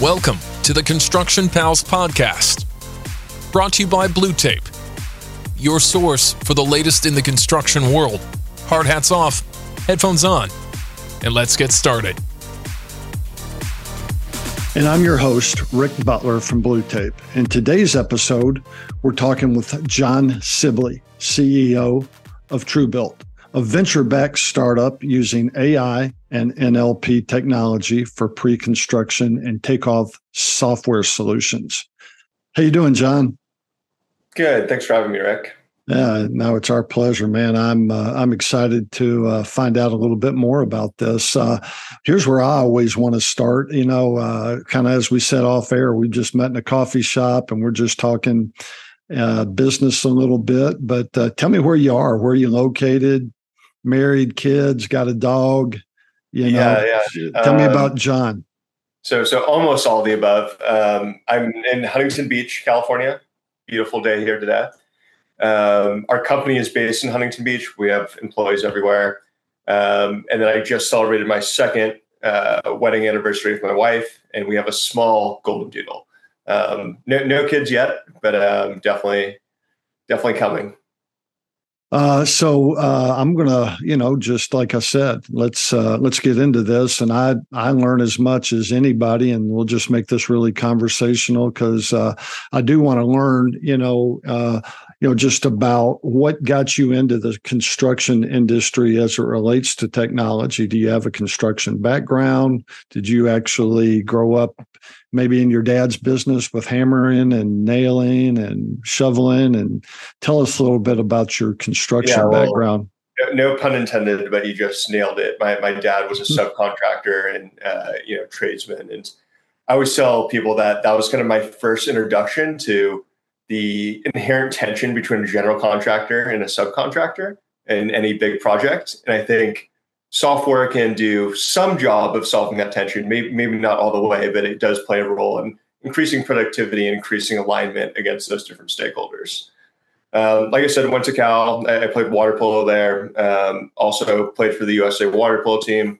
Welcome to the Construction Pals podcast, brought to you by BlueTape, your source for the latest in the construction world. Hard hats off, headphones on, and let's get started. And I'm your host, Rick Butler from BlueTape. In today's episode, we're talking with Jon Sibley, CEO of TrueBuilt a venture backed startup using AI and NLP technology for pre construction and takeoff software solutions. How you doing, Jon? Good. Thanks for having me, Rick. Yeah, no, it's our pleasure, man. I'm uh, I'm excited to uh, find out a little bit more about this. Uh, here's where I always want to start. You know, uh, kind of as we said off air, we just met in a coffee shop and we're just talking uh, business a little bit. But uh, tell me where you are, where you located, married, kids, got a dog. You know, yeah, yeah. Tell um, me about Jon. So, so almost all of the above. Um, I'm in Huntington Beach, California. Beautiful day here today. Um, our company is based in Huntington Beach. We have employees everywhere. Um, and then I just celebrated my second uh, wedding anniversary with my wife, and we have a small golden doodle. Um, no, no kids yet, but um, definitely, definitely coming. Uh, so uh, I'm gonna, you know, just like I said, let's uh, let's get into this, and I I learn as much as anybody, and we'll just make this really conversational because uh, I do want to learn, you know, uh, you know, just about what got you into the construction industry as it relates to technology. Do you have a construction background? Did you actually grow up maybe in your dad's business with hammering and nailing and shoveling? And tell us a little bit about your construction yeah, well, background. No pun intended, but you just nailed it. My, my dad was a subcontractor and, uh, you know, tradesman. And I always tell people that that was kind of my first introduction to the inherent tension between a general contractor and a subcontractor in any big project. And I think software can do some job of solving that tension, maybe, maybe not all the way, but it does play a role in increasing productivity and increasing alignment against those different stakeholders. Um, like I said, went to Cal. I, played water polo there. Um, also played for the USA water polo team.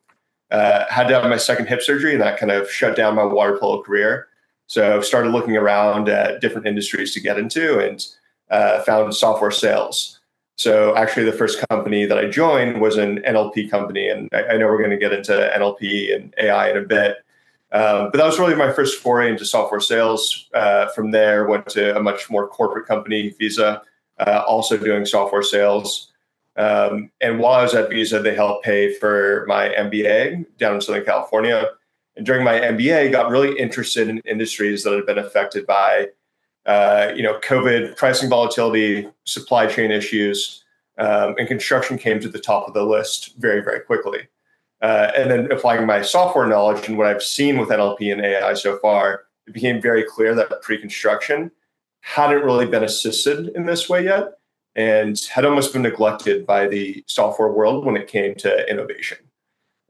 Uh, had to have my second hip surgery, and that kind of shut down my water polo career. So I started looking around at different industries to get into and uh, found software sales. So actually, the first company that I joined was an NLP company, and I, I know we're going to get into NLP and AI in a bit. Um, but that was really my first foray into software sales. Uh, from there, went to a much more corporate company, Visa, uh, also doing software sales. Um, and while I was at Visa, they helped pay for my MBA down in Southern California and during my MBA, I got really interested in industries that had been affected by, uh, you know, COVID, pricing volatility, supply chain issues, um, and construction came to the top of the list very, very quickly. Uh, and then applying my software knowledge and what I've seen with NLP and AI so far, it became very clear that pre-construction hadn't really been assisted in this way yet and had almost been neglected by the software world when it came to innovation.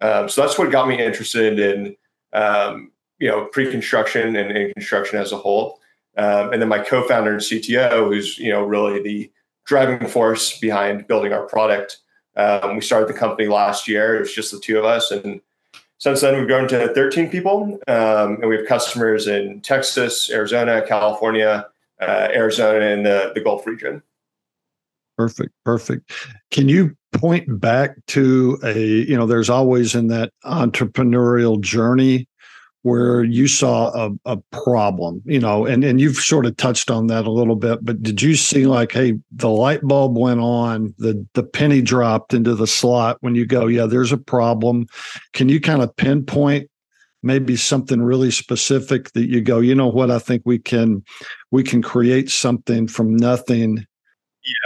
Um, so that's what got me interested in um, you know, pre-construction and, and, construction as a whole. Um, and then my co-founder and CTO, who's you know really the driving force behind building our product. Um, we started the company last year. It was just the two of us, and since then we've grown to 13 people, um, and we have customers in Texas, Arizona, California, uh, Arizona, and the the Gulf region. Perfect, perfect. Can you point back to a you know there's always in that entrepreneurial journey where you saw a, a problem you know and and you've sort of touched on that a little bit but did you see like hey the light bulb went on the the penny dropped into the slot when you go yeah there's a problem. Can you kind of pinpoint maybe something really specific that you go you know what? I think we can we can create something from nothing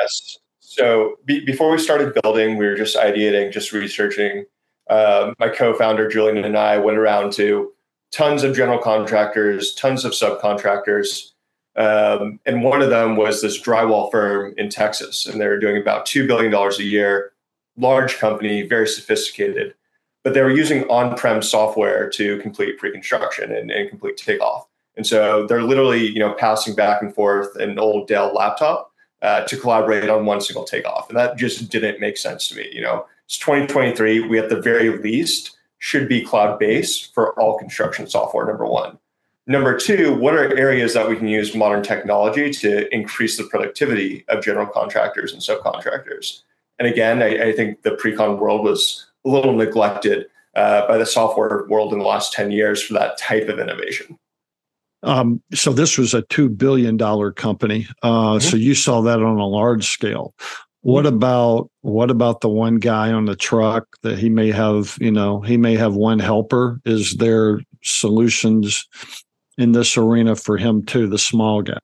yes so be, before we started building, we were just ideating, just researching. Um, my co-founder Julian and I went around to tons of general contractors, tons of subcontractors, um, and one of them was this drywall firm in Texas, and they were doing about two billion dollars a year. Large company, very sophisticated, but they were using on-prem software to complete pre-construction and, and complete takeoff. And so they're literally, you know, passing back and forth an old Dell laptop uh, to collaborate on one single takeoff. And that just didn't make sense to me. You know, it's 2023. We at the very least should be cloud based for all construction software, number one. Number two, what are areas that we can use modern technology to increase the productivity of general contractors and subcontractors? And again, I, I think the pre-con world was a little neglected uh, by the software world in the last 10 years for that type of innovation. Um, so this was a two billion dollar company. Uh, mm-hmm. So you saw that on a large scale. What mm-hmm. about what about the one guy on the truck that he may have? You know, he may have one helper. Is there solutions in this arena for him too? The small guy.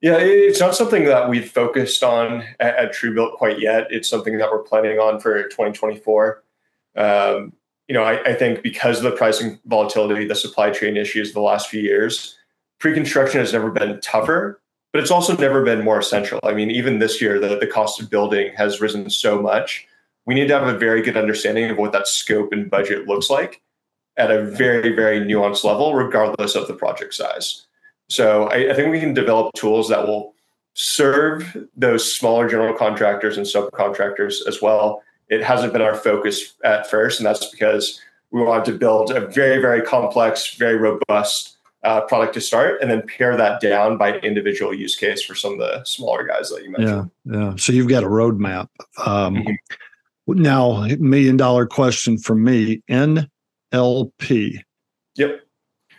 Yeah, it's not something that we've focused on at, at TrueBuilt quite yet. It's something that we're planning on for 2024. Um, you know, I, I, think because of the pricing volatility, the supply chain issues the last few years, pre-construction has never been tougher, but it's also never been more essential. I mean, even this year, the, the cost of building has risen so much. We need to have a very good understanding of what that scope and budget looks like at a very, very nuanced level, regardless of the project size. So I, I think we can develop tools that will serve those smaller general contractors and subcontractors as well it hasn't been our focus at first, and that's because we wanted to build a very, very complex, very robust uh, product to start, and then pare that down by individual use case for some of the smaller guys that you mentioned. Yeah, yeah. So you've got a roadmap. Um, mm-hmm. Now, million dollar question for me: NLP. Yep.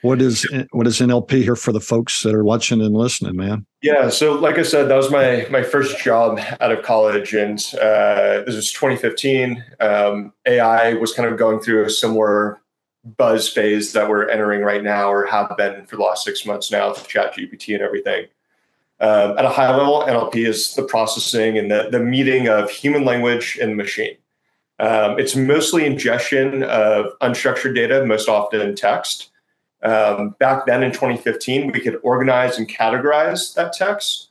What is what is NLP here for the folks that are watching and listening, man? Yeah, so like I said, that was my my first job out of college, and uh, this was 2015. Um, AI was kind of going through a similar buzz phase that we're entering right now, or have been for the last six months now with Chat GPT and everything. Um, at a high level, NLP is the processing and the, the meeting of human language and machine. Um, it's mostly ingestion of unstructured data, most often text um, back then in 2015, we could organize and categorize that text.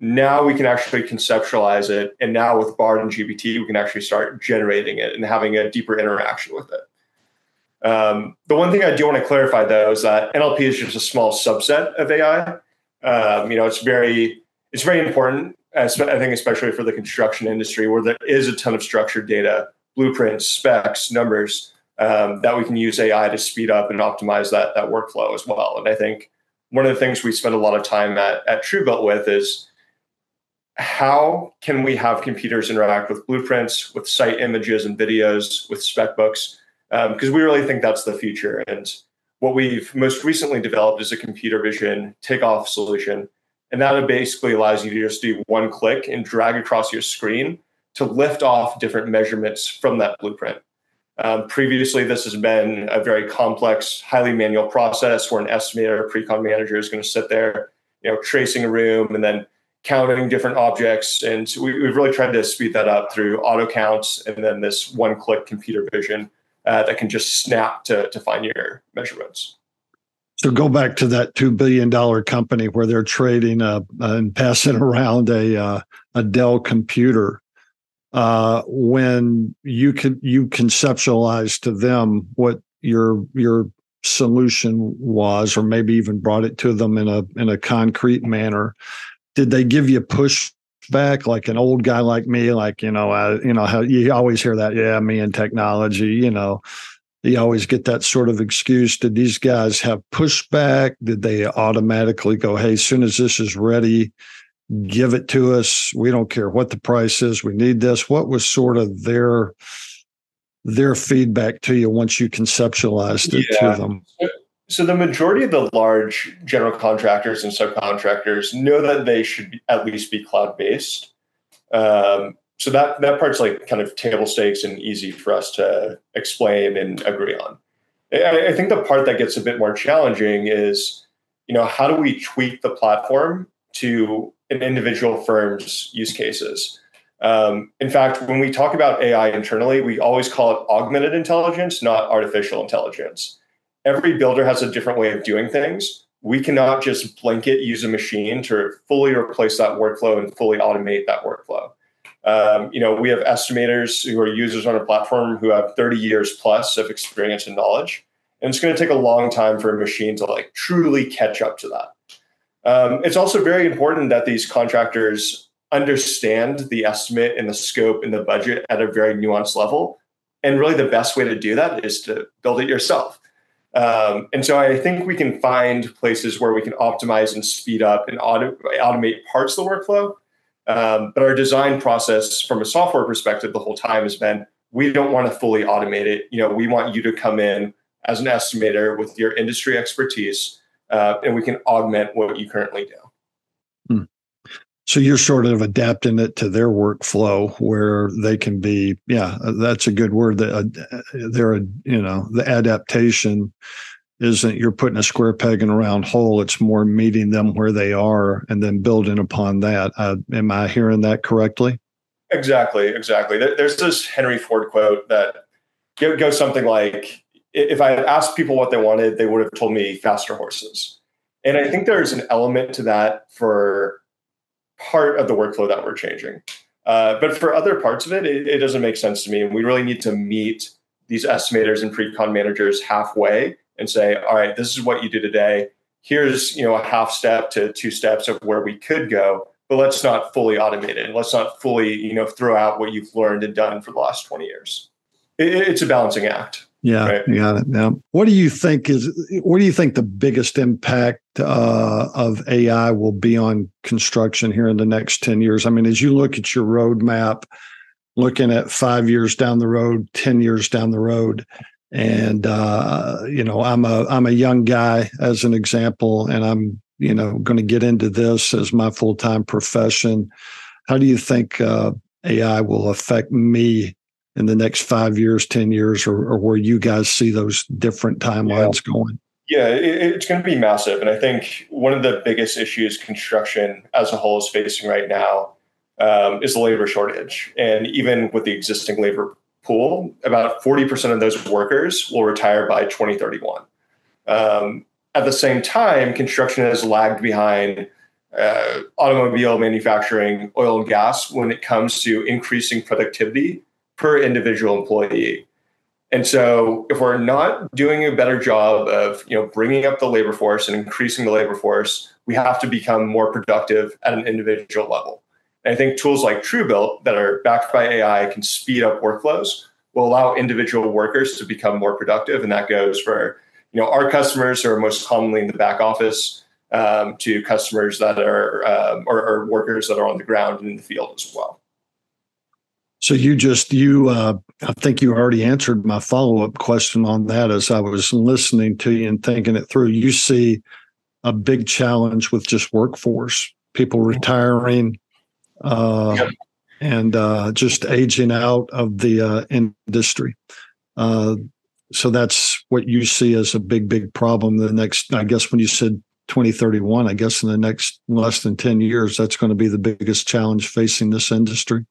Now we can actually conceptualize it. And now with Bard and GPT, we can actually start generating it and having a deeper interaction with it. Um, the one thing I do want to clarify, though, is that NLP is just a small subset of AI. Um, you know, it's very it's very important. I think, especially for the construction industry, where there is a ton of structured data, blueprints, specs, numbers um, that we can use AI to speed up and optimize that that workflow as well. And I think one of the things we spend a lot of time at at TrueBuilt with is how can we have computers interact with blueprints, with site images and videos, with spec books? Because um, we really think that's the future. And what we've most recently developed is a computer vision takeoff solution. And that basically allows you to just do one click and drag across your screen to lift off different measurements from that blueprint. Um, previously, this has been a very complex, highly manual process where an estimator, a pre-con manager is going to sit there, you know, tracing a room and then counting different objects. And we, have really tried to speed that up through auto counts and then this one-click computer vision uh, that can just snap to, to find your measurements. So go back to that two billion dollar company where they're trading uh, and passing around a uh, a Dell computer uh, when you can you conceptualize to them what your your solution was, or maybe even brought it to them in a in a concrete manner. Did they give you pushback, like an old guy like me, like you know, I, you know how you always hear that, yeah, me and technology, you know. You always get that sort of excuse. Did these guys have pushback? Did they automatically go, hey, as soon as this is ready, give it to us. We don't care what the price is. We need this. What was sort of their their feedback to you once you conceptualized it yeah. to them? So the majority of the large general contractors and subcontractors know that they should be, at least be cloud based. Um, so that that part's like kind of table stakes and easy for us to explain and agree on. I, I think the part that gets a bit more challenging is, you know, how do we tweak the platform to an individual firm's use cases. Um, in fact, when we talk about AI internally, we always call it augmented intelligence, not artificial intelligence. Every builder has a different way of doing things. We cannot just blanket use a machine to fully replace that workflow and fully automate that workflow. Um, you know, we have estimators who are users on a platform who have 30 years plus of experience and knowledge, and it's going to take a long time for a machine to like truly catch up to that. Um, it's also very important that these contractors understand the estimate and the scope and the budget at a very nuanced level. And really, the best way to do that is to build it yourself. Um, and so I think we can find places where we can optimize and speed up and auto- automate parts of the workflow. Um, but our design process from a software perspective the whole time has been we don't want to fully automate it. You know, we want you to come in as an estimator with your industry expertise, uh, and we can augment what you currently do. Hmm. So you're sort of adapting it to their workflow where they can be, yeah, that's a good word. That uh, they're, you know, the adaptation isn't you're putting a square peg in a round hole. It's more meeting them where they are and then building upon that. Uh, am I hearing that correctly? Exactly, exactly. There's this Henry Ford quote that goes something like, "If I had asked people what they wanted, they would have told me faster horses." And I think there's an element to that for part of the workflow that we're changing. Uh, but for other parts of it, it, it doesn't make sense to me. And we really need to meet these estimators and pre-con managers halfway and say, all right, this is what you do today. Here's you know a half step to two steps of where we could go, but let's not fully automate it. Let's not fully you know throw out what you've learned and done for the last 20 years. It, it's a balancing act. Yeah, right? you got it. Yeah. What do you think is what do you think the biggest impact uh, of AI will be on construction here in the next 10 years? I mean, as you look at your roadmap, looking at five years down the road, 10 years down the road, and uh, you know, I'm a I'm a young guy as an example, and I'm you know going to get into this as my full time profession. How do you think uh, AI will affect me in the next five years, 10 years, or, or where you guys see those different timelines yeah. going? Yeah, it, it's going to be massive. And I think one of the biggest issues construction as a whole is facing right now um, is the labor shortage. And even with the existing labor pool, about 40% of those workers will retire by 2031. Um, at the same time, construction has lagged behind uh, automobile manufacturing, oil and gas when it comes to increasing productivity per individual employee. And so if we're not doing a better job of, you know, bringing up the labor force and increasing the labor force, we have to become more productive at an individual level. And I think tools like TrueBuilt that are backed by AI can speed up workflows, will allow individual workers to become more productive. And that goes for, you know, our customers who are most commonly in the back office um, to customers that are um, or, or workers that are on the ground and in the field as well. So you just you uh, I think you already answered my follow up question on that as I was listening to you and thinking it through. You see a big challenge with just workforce, people retiring, uh, yep. and uh, just aging out of the uh, industry. Uh, so that's what you see as a big, big problem. The next, I guess, when you said 2031, I guess in the next less than 10 years, that's going to be the biggest challenge facing this industry.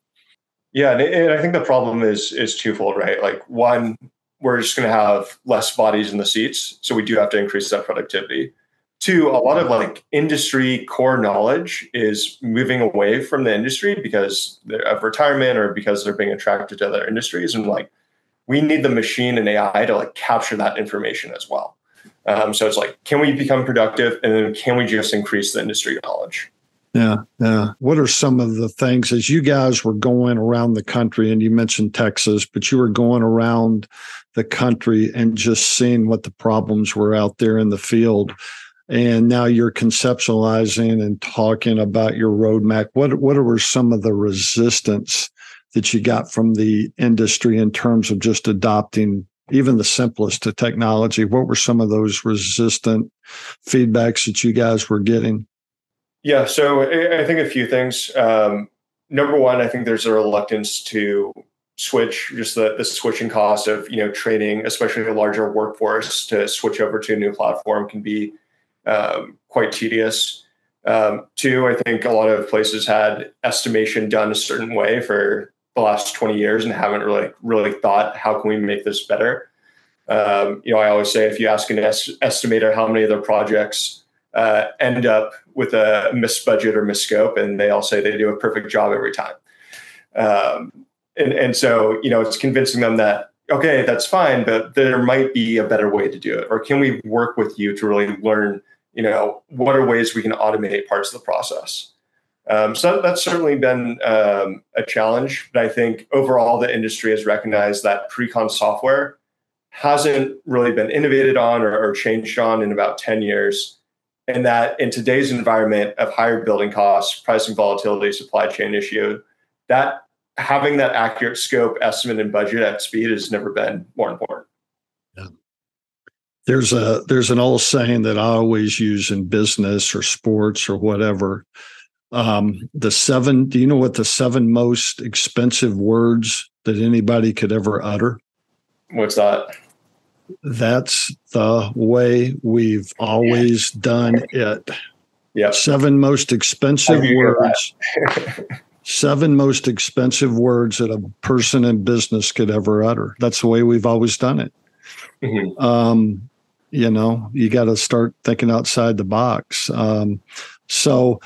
Yeah, and I think the problem is is twofold, right? Like one, we're just going to have less bodies in the seats, so we do have to increase that productivity. Two, a lot of like industry core knowledge is moving away from the industry because of retirement or because they're being attracted to other industries, and like we need the machine and AI to like capture that information as well. Um, so it's like, can we become productive, and then can we just increase the industry knowledge? Yeah, yeah. What are some of the things as you guys were going around the country and you mentioned Texas, but you were going around the country and just seeing what the problems were out there in the field. And now you're conceptualizing and talking about your roadmap. What what were some of the resistance that you got from the industry in terms of just adopting even the simplest to technology? What were some of those resistant feedbacks that you guys were getting? Yeah, so I think a few things. Um, number one, I think there's a reluctance to switch, just the, the switching cost of you know training, especially a larger workforce, to switch over to a new platform can be um, quite tedious. Um, two, I think a lot of places had estimation done a certain way for the last 20 years and haven't really really thought how can we make this better. Um, you know, I always say if you ask an est- estimator how many of their projects uh, end up with a missed budget or scope, and they all say they do a perfect job every time. Um, and, and so, you know, it's convincing them that, okay, that's fine, but there might be a better way to do it. Or can we work with you to really learn, you know, what are ways we can automate parts of the process? Um, so that's certainly been um, a challenge. But I think overall, the industry has recognized that pre-con software hasn't really been innovated on or, or changed on in about 10 years. And that in today's environment of higher building costs, pricing volatility, supply chain issue, that having that accurate scope, estimate, and budget at speed has never been more important. Yeah. There's a there's an old saying that I always use in business or sports or whatever. Um, the seven. Do you know what the seven most expensive words that anybody could ever utter? What's that? That's the way we've always done it. Yeah. Seven most expensive words. seven most expensive words that a person in business could ever utter. That's the way we've always done it. Mm-hmm. Um, you know, you got to start thinking outside the box. Um, so,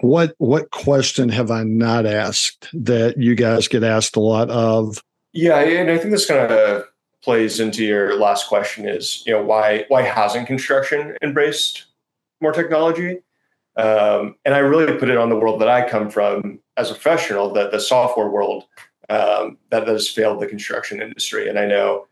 what what question have I not asked that you guys get asked a lot of? Yeah, and I think this kind of plays into your last question is you know why why hasn't construction embraced more technology? Um, and I really put it on the world that I come from as a professional, that the software world um, that has failed the construction industry. And I know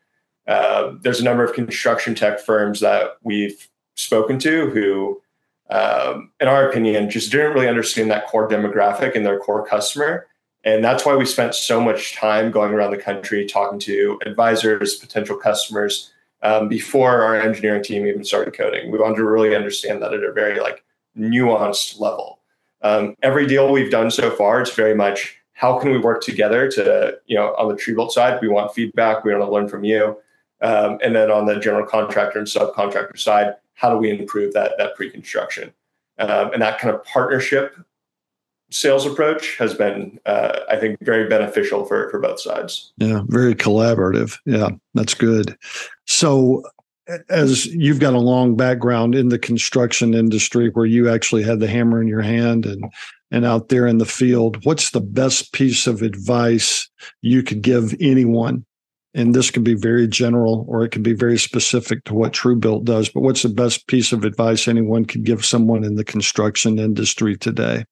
uh, there's a number of construction tech firms that we've spoken to who, um, in our opinion, just didn't really understand that core demographic and their core customer. And that's why we spent so much time going around the country talking to advisors, potential customers, um, before our engineering team even started coding. We wanted to really understand that at a very like nuanced level. Um, every deal we've done so far, it's very much how can we work together to, you know, on the TrueBuilt side, we want feedback, we want to learn from you. Um, and then on the general contractor and subcontractor side, how do we improve that, that pre-construction? Um, and that kind of partnership sales approach has been, uh, I think, very beneficial for, for both sides. Yeah, very collaborative. Yeah, that's good. So as you've got a long background in the construction industry where you actually had the hammer in your hand and and out there in the field what's the best piece of advice you could give anyone and this can be very general or it can be very specific to what TrueBuilt does but what's the best piece of advice anyone could give someone in the construction industry today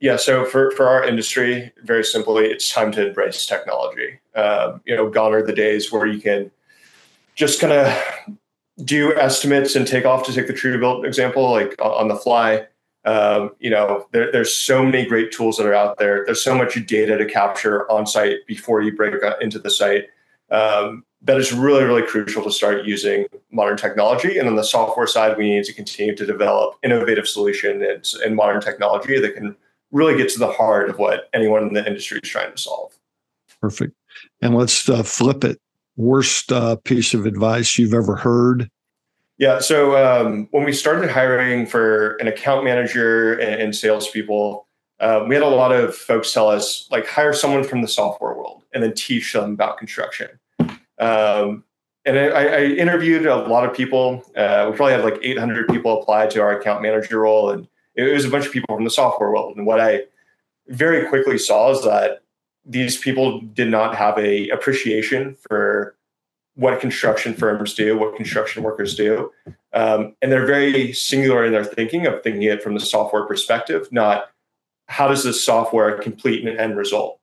yeah so for, for our industry very simply it's time to embrace technology um, you know gone are the days where you can just kind of do estimates and take off to take the TrueBuilt example, like on the fly. Um, you know, there, there's so many great tools that are out there. There's so much data to capture on site before you break into the site. Um, that is really, really crucial to start using modern technology. And on the software side, we need to continue to develop innovative solutions and modern technology that can really get to the heart of what anyone in the industry is trying to solve. Perfect. And let's uh, flip it worst uh, piece of advice you've ever heard? Yeah. So um, when we started hiring for an account manager and, and salespeople, uh, we had a lot of folks tell us like hire someone from the software world and then teach them about construction. Um, and I, I, interviewed a lot of people. Uh, we probably had like 800 people apply to our account manager role, and it was a bunch of people from the software world. And what I very quickly saw is that these people did not have a appreciation for what construction firms do, what construction workers do, um, and they're very singular in their thinking of thinking it from the software perspective, not how does this software complete an end result.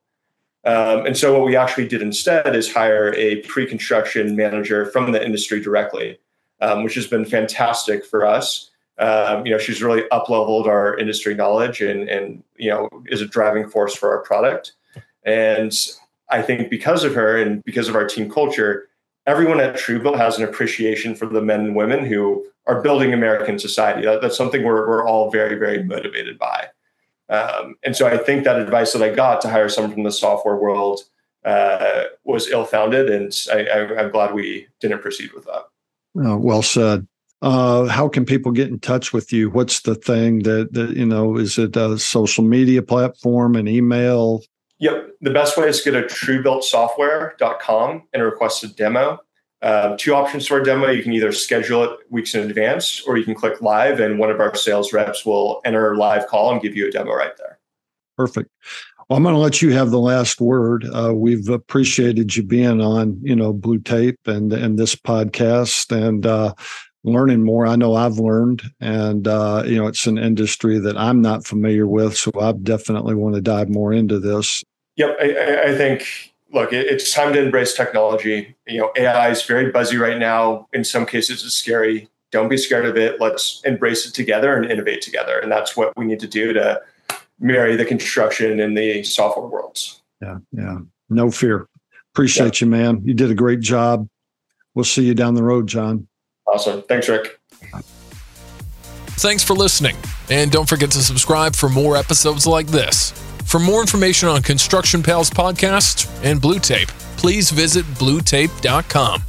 Um, and so what we actually did instead is hire a pre-construction manager from the industry directly, um, which has been fantastic for us. Um, you know, she's really up-leveled our industry knowledge and, and you know is a driving force for our product. And I think because of her and because of our team culture, everyone at TrueBuilt has an appreciation for the men and women who are building American society. That, that's something we're, we're all very, very motivated by. Um, and so I think that advice that I got to hire someone from the software world uh, was ill founded. And I, am glad we didn't proceed with that. Oh, well said. Uh, how can people get in touch with you? What's the thing that, that you know? Is it a social media platform, an email, Yep. The best way is to go to truebuiltsoftware.com and request a demo. Um, two options for a demo. You can either schedule it weeks in advance or you can click live and one of our sales reps will enter a live call and give you a demo right there. Perfect. Well, I'm going to let you have the last word. Uh, we've appreciated you being on, you know, BlueTape and and this podcast and uh, learning more. I know I've learned, and uh, you know, it's an industry that I'm not familiar with, so I definitely want to dive more into this. Yep, I, I think look, it's time to embrace technology. You know, AI is very buzzy right now. In some cases, it's scary. Don't be scared of it. Let's embrace it together and innovate together. And that's what we need to do to marry the construction and the software worlds. Yeah, yeah. No fear. Appreciate yeah. you, man. You did a great job. We'll see you down the road, Jon. Awesome. Thanks, Rick. Thanks for listening. And don't forget to subscribe for more episodes like this. For more information on Construction Pals podcast and BlueTape, please visit bluetape.com.